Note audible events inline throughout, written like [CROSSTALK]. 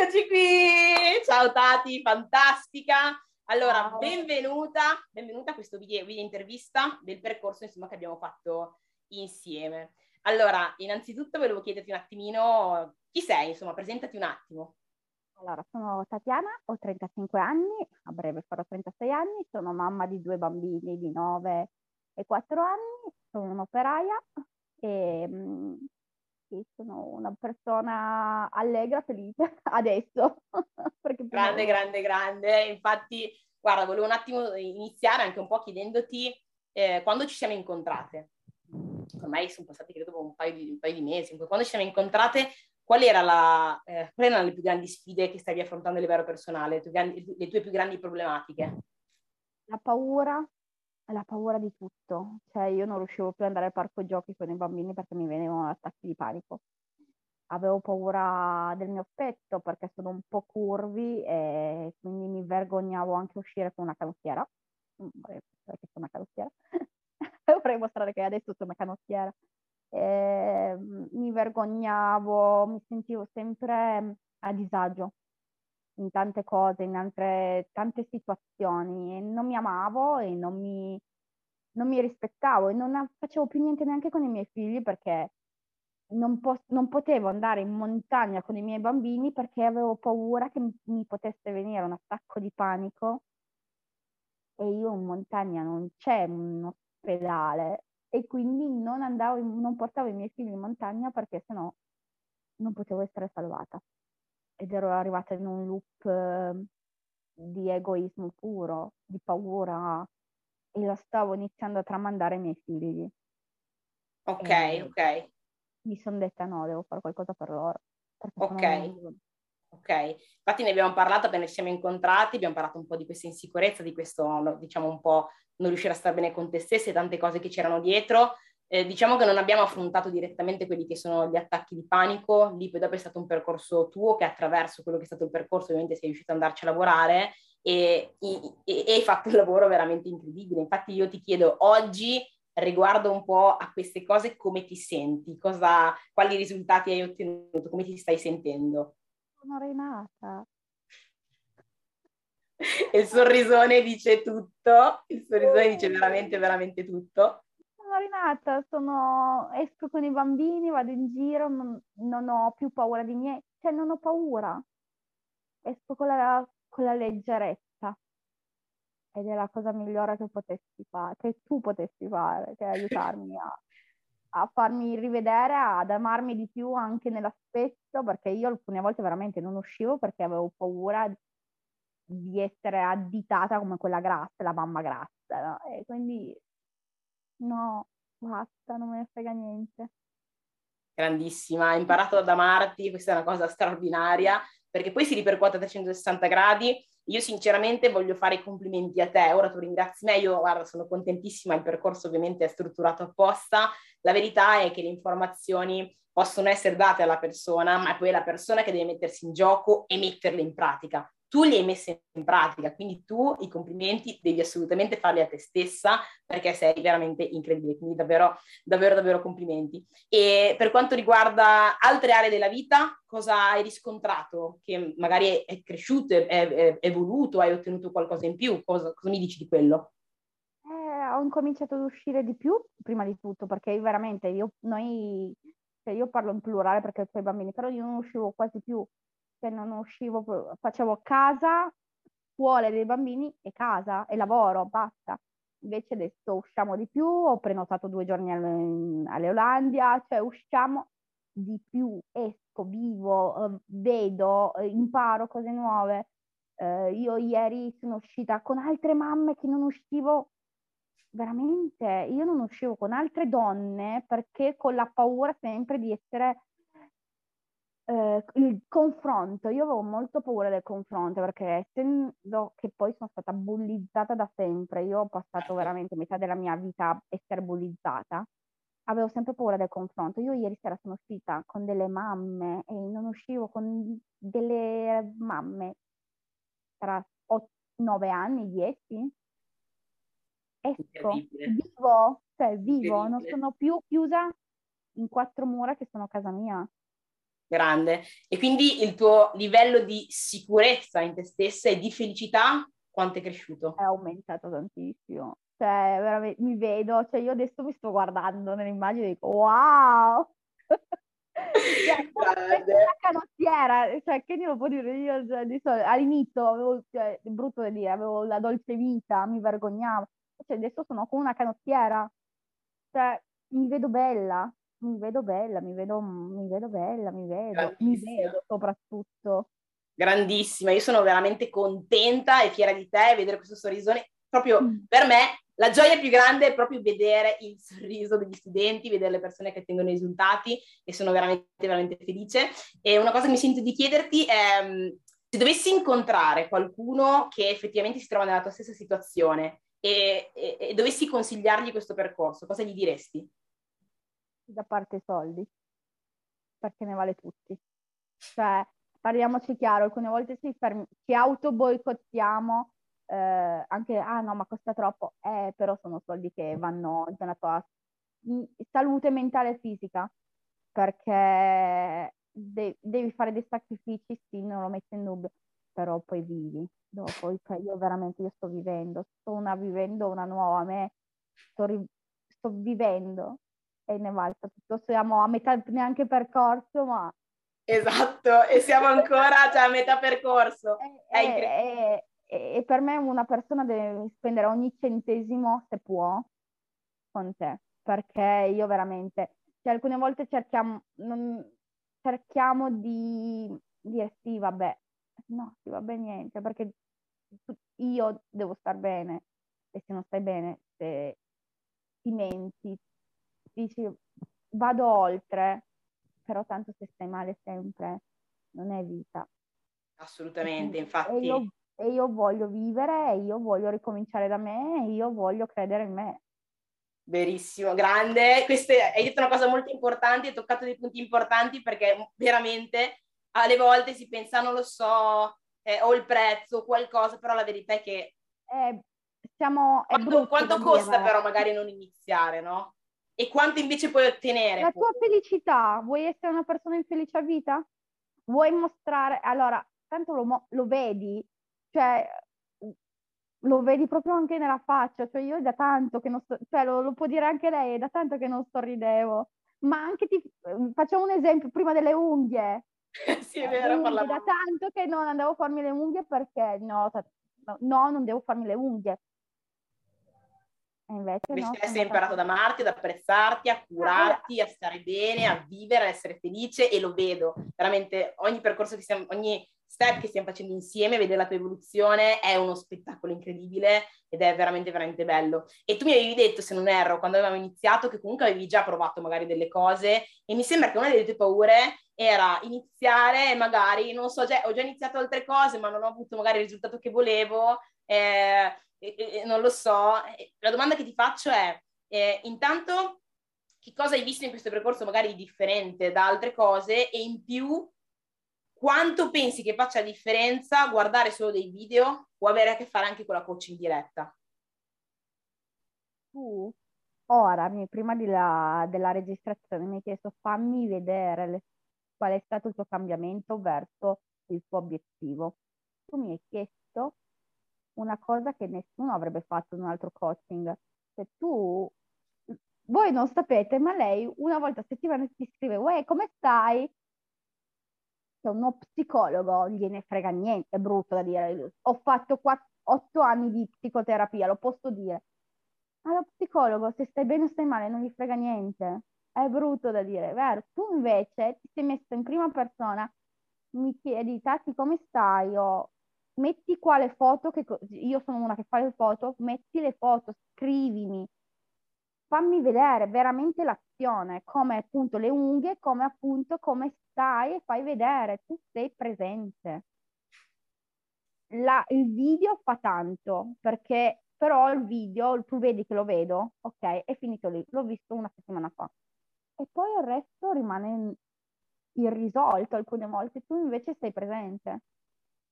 Eccoci qui! Ciao Tati, fantastica! Allora, Ciao. benvenuta, benvenuta a questo video, video intervista del percorso insomma, che abbiamo fatto insieme. Allora, innanzitutto volevo chiederti un attimino chi sei, insomma, presentati un attimo. Allora, sono Tatiana, ho 35 anni, a breve farò 36 anni, sono mamma di due bambini di 9 e 4 anni, sono un'operaia e mm, sì, sono una persona allegra, felice [LAUGHS] adesso. [LAUGHS] grande, grande, grande. Infatti, guarda, volevo un attimo iniziare anche un po' chiedendoti eh, quando ci siamo incontrate. Ormai sono passati, credo, un paio di, un paio di mesi. Quando ci siamo incontrate, qual era la, eh, quali erano le più grandi sfide che stavi affrontando a livello personale, le tue, le tue più grandi problematiche? La paura, la paura di tutto. Cioè, io non riuscivo più ad andare al parco giochi con i bambini perché mi venivano attacchi di panico. Avevo paura del mio aspetto perché sono un po' curvi e quindi mi vergognavo anche uscire con una canottiera. Vorrei sono una canottiera. [LAUGHS] Vorrei mostrare che adesso sono una canottiera. E, mi vergognavo, mi sentivo sempre a disagio in tante cose, in altre, tante situazioni e non mi amavo e non mi, non mi rispettavo e non facevo più niente neanche con i miei figli perché non, po- non, potevo andare in montagna con i miei bambini perché avevo paura che mi, potesse venire un attacco di panico. E io in montagna non c'è un ospedale e quindi non andavo, in, non portavo i miei figli in montagna perché sennò non potevo essere salvata ed ero arrivata in un loop eh, di egoismo puro, di paura e lo stavo iniziando a tramandare ai miei figli. Ok, e ok. Mi sono detta no, devo fare qualcosa per loro. Ok. Ok, infatti ne abbiamo parlato appena ci siamo incontrati, abbiamo parlato un po' di questa insicurezza, di questo, diciamo, un po' non riuscire a stare bene con te stessi e tante cose che c'erano dietro. Eh, diciamo che non abbiamo affrontato direttamente quelli che sono gli attacchi di panico, lì poi dopo è stato un percorso tuo che attraverso quello che è stato il percorso ovviamente sei riuscito ad andarci a lavorare e, e, e hai fatto un lavoro veramente incredibile. Infatti io ti chiedo oggi riguardo un po' a queste cose come ti senti, cosa, quali risultati hai ottenuto, come ti stai sentendo. Sono Renata. Il sorrisone dice tutto, il sorrisone dice veramente, veramente tutto rinata, sono, esco con i bambini, vado in giro, non, non ho più paura di niente, cioè non ho paura, esco con la, con la leggerezza ed è la cosa migliore che potessi fare, che tu potessi fare, che aiutarmi a, a farmi rivedere, ad amarmi di più anche nell'aspetto, perché io alcune volte veramente non uscivo perché avevo paura di essere additata come quella grassa, la mamma grassa, no? E quindi No, basta, non me ne frega niente. Grandissima, hai imparato ad amarti, questa è una cosa straordinaria, perché poi si ripercuote a 360 gradi. Io sinceramente voglio fare i complimenti a te, ora tu ringrazi me, io guarda, sono contentissima, il percorso ovviamente è strutturato apposta. La verità è che le informazioni possono essere date alla persona, ma è poi la persona che deve mettersi in gioco e metterle in pratica tu li hai messi in pratica, quindi tu i complimenti devi assolutamente farli a te stessa perché sei veramente incredibile, quindi davvero, davvero, davvero complimenti. E per quanto riguarda altre aree della vita, cosa hai riscontrato? Che magari è cresciuto, è, è, evoluto, hai ottenuto qualcosa in più? Cosa, cosa mi dici di quello? Eh, ho incominciato ad uscire di più, prima di tutto, perché veramente, io, noi, cioè io parlo in plurale perché ho i bambini, però io non uscivo quasi più che non uscivo, facevo casa, scuole dei bambini e casa e lavoro, basta. Invece adesso usciamo di più, ho prenotato due giorni alle, Olandia, cioè usciamo di più, esco, vivo, eh, vedo, imparo cose nuove. Eh, io ieri sono uscita con altre mamme che non uscivo veramente, io non uscivo con altre donne perché con la paura sempre di essere eh, il confronto, io avevo molto paura del confronto perché essendo che poi sono stata bullizzata da sempre, io ho passato veramente metà della mia vita a essere bullizzata, avevo sempre paura del confronto. Io ieri sera sono uscita con delle mamme e non uscivo con delle mamme tra 9 anni, 10. Esco, vivo, cioè vivo, non sono più chiusa in quattro mura che sono casa mia grande. E quindi il tuo livello di sicurezza in te stessa e di felicità, quanto è cresciuto? È aumentato tantissimo. Cioè, veramente, mi vedo, cioè io adesso mi sto guardando nell'immagine e dico, wow! [LAUGHS] cioè, una canottiera, cioè che ne lo può dire io cioè, all'inizio avevo, cioè, è brutto da dire, avevo la dolce vita, mi vergognavo, cioè, adesso sono come una canottiera, cioè mi vedo bella, mi vedo bella, mi vedo, mi vedo bella, mi vedo, mi vedo soprattutto. Grandissima, io sono veramente contenta e fiera di te, vedere questo sorrisone. Proprio mm. per me la gioia più grande è proprio vedere il sorriso degli studenti, vedere le persone che ottengono i risultati e sono veramente, veramente felice. E una cosa che mi sento di chiederti è mm, se dovessi incontrare qualcuno che effettivamente si trova nella tua stessa situazione e, e, e dovessi consigliargli questo percorso, cosa gli diresti? Da parte soldi, perché ne vale tutti. Cioè, parliamoci chiaro, alcune volte ci, fermi, ci auto boicottiamo eh, anche, ah no, ma costa troppo, eh, però sono soldi che vanno nella tua salute mentale e fisica, perché de- devi fare dei sacrifici, sì, non lo metto in dubbio, però poi vivi. Dopo, cioè io veramente io sto vivendo, sto una, vivendo una nuova me, sto, ri- sto vivendo e ne valsa tutto. Siamo a metà neanche percorso, ma Esatto, e siamo ancora cioè, a metà percorso. È, è, è, e per me una persona deve spendere ogni centesimo se può con te, perché io veramente, cioè alcune volte cerchiamo, non, cerchiamo di dire sì, vabbè, no, sì, vabbè niente, perché io devo star bene e se non stai bene, se ti menti, dici vado oltre, però tanto se stai male sempre non è vita. Assolutamente, infatti. E io e io voglio vivere, e io voglio ricominciare da me, e io voglio credere in me. Verissimo, grande. Queste, hai detto una cosa molto importante, hai toccato dei punti importanti perché veramente alle volte si pensa, non lo so, eh, o il prezzo, qualcosa, però la verità è che... Eh, siamo, quanto, quanto costa dire. però magari non iniziare, no? E quanto invece puoi ottenere? La tua felicità, vuoi essere una persona infelice a vita? Vuoi mostrare, allora, tanto lo, lo vedi, cioè, lo vedi proprio anche nella faccia, cioè io da tanto che non sto, cioè lo, lo può dire anche lei, da tanto che non sorridevo, ma anche ti, facciamo un esempio, prima delle unghie, [LAUGHS] sì, è vero, unghie, da tanto che non andavo a farmi le unghie perché no, no, non devo farmi le unghie. Invece, invece no, hai imparato ad amarti, ad apprezzarti, a curarti, a stare bene, a vivere, a essere felice e lo vedo. Veramente ogni percorso che stiamo, ogni step che stiamo facendo insieme, vedere la tua evoluzione è uno spettacolo incredibile ed è veramente, veramente bello. E tu mi avevi detto, se non erro, quando avevamo iniziato, che comunque avevi già provato magari delle cose e mi sembra che una delle tue paure era iniziare e magari, non so, già, ho già iniziato altre cose, ma non ho avuto magari il risultato che volevo, eh, non lo so. La domanda che ti faccio è, eh, intanto, che cosa hai visto in questo percorso magari differente da altre cose e in più quanto pensi che faccia differenza guardare solo dei video o avere a che fare anche con la coach in diretta? Tu ora, prima della, della registrazione, mi hai chiesto fammi vedere le, qual è stato il tuo cambiamento verso il tuo obiettivo. Tu mi hai chiesto una cosa che nessuno avrebbe fatto in un altro coaching. Se tu, voi non sapete, ma lei una volta a settimana ti scrive, uè, come stai? cioè uno psicologo gliene frega niente, è brutto da dire. Ho fatto quattro, otto anni di psicoterapia, lo posso dire. Ma lo psicologo, se stai bene o stai male, non gli frega niente. È brutto da dire, vero? Tu invece ti sei messo in prima persona, mi chiedi, Tati, come stai? O metti qua le foto, che io sono una che fa le foto, metti le foto, scrivimi, fammi vedere veramente l'azione, come appunto le unghie, come appunto come stai e fai vedere, tu sei presente. La, il video fa tanto, perché però il video, tu vedi che lo vedo, ok, è finito lì, l'ho visto una settimana fa. E poi il resto rimane irrisolto alcune volte, tu invece sei presente.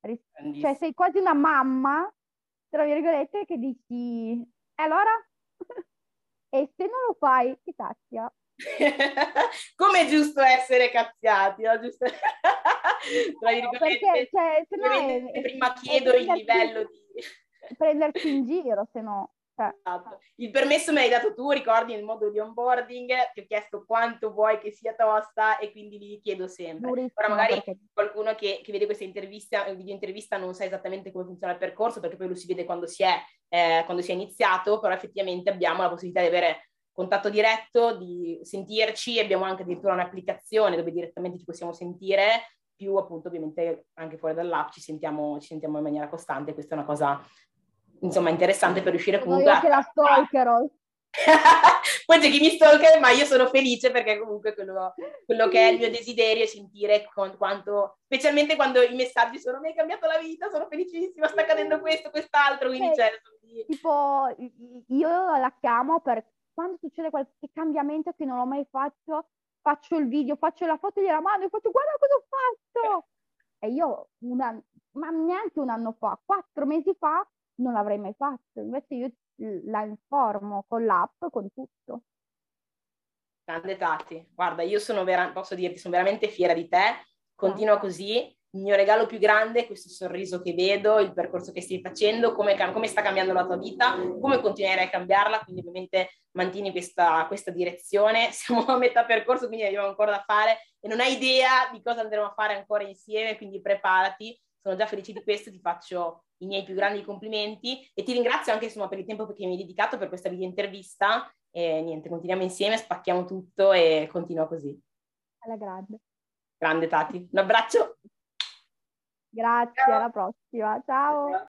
Cioè sei quasi una mamma, tra virgolette, che dici, e allora? [LAUGHS] E se non lo fai, ti tacchia. [LAUGHS] Come è giusto essere cazziati, no? Giusto... [LAUGHS] Tra perché, cioè, se no è, prima chiedo il livello di... Prendersi in giro, se no... Cioè. Esatto. Il permesso me l'hai dato tu, ricordi nel modo di onboarding, ti ho chiesto quanto vuoi che sia tosta e quindi li chiedo sempre. Durissimo, Ora magari perché... qualcuno che, che, vede questa intervista, video intervista non sa esattamente come funziona il percorso perché poi lo si vede quando si è, eh, quando si è iniziato, però effettivamente abbiamo la possibilità di avere contatto diretto, di sentirci, abbiamo anche addirittura un'applicazione dove direttamente ci possiamo sentire, più appunto ovviamente anche fuori dall'app ci sentiamo, ci sentiamo in maniera costante, questa è una cosa insomma interessante per riuscire comunque a... la stalker [LAUGHS] Poi c'è chi mi stalker, ma io sono felice perché comunque quello, quello che è il mio desiderio è sentire con quanto, specialmente quando i messaggi sono mi hai cambiato la vita, sono felicissima, sta accadendo questo, quest'altro, quindi cioè, di... tipo io la chiamo per quando succede qualche cambiamento che non ho mai fatto, faccio il video, faccio la foto della mano e faccio guarda cosa ho fatto! E io, una, ma neanche un anno fa, quattro mesi fa, non l'avrei mai fatto. Invece io la informo con l'app, con tutto. Grande Tati, guarda, io sono vera- posso dirti, sono veramente fiera di te, continua così. Il mio regalo più grande è questo sorriso che vedo, il percorso che stai facendo, come, come sta cambiando la tua vita, come continuerai a cambiarla, quindi ovviamente mantieni questa, questa direzione. [LAUGHS] Siamo a metà percorso, quindi abbiamo ancora da fare e non hai idea di cosa andremo a fare ancora insieme, quindi preparati. Sono già felice di questo, ti faccio i miei più grandi complimenti e ti ringrazio anche insomma per il tempo che mi hai dedicato per questa video intervista e niente, continuiamo insieme, spacchiamo tutto e continua così. Alla grande. Grande Tati, un abbraccio. Grazie, Ciao. alla prossima. Ciao.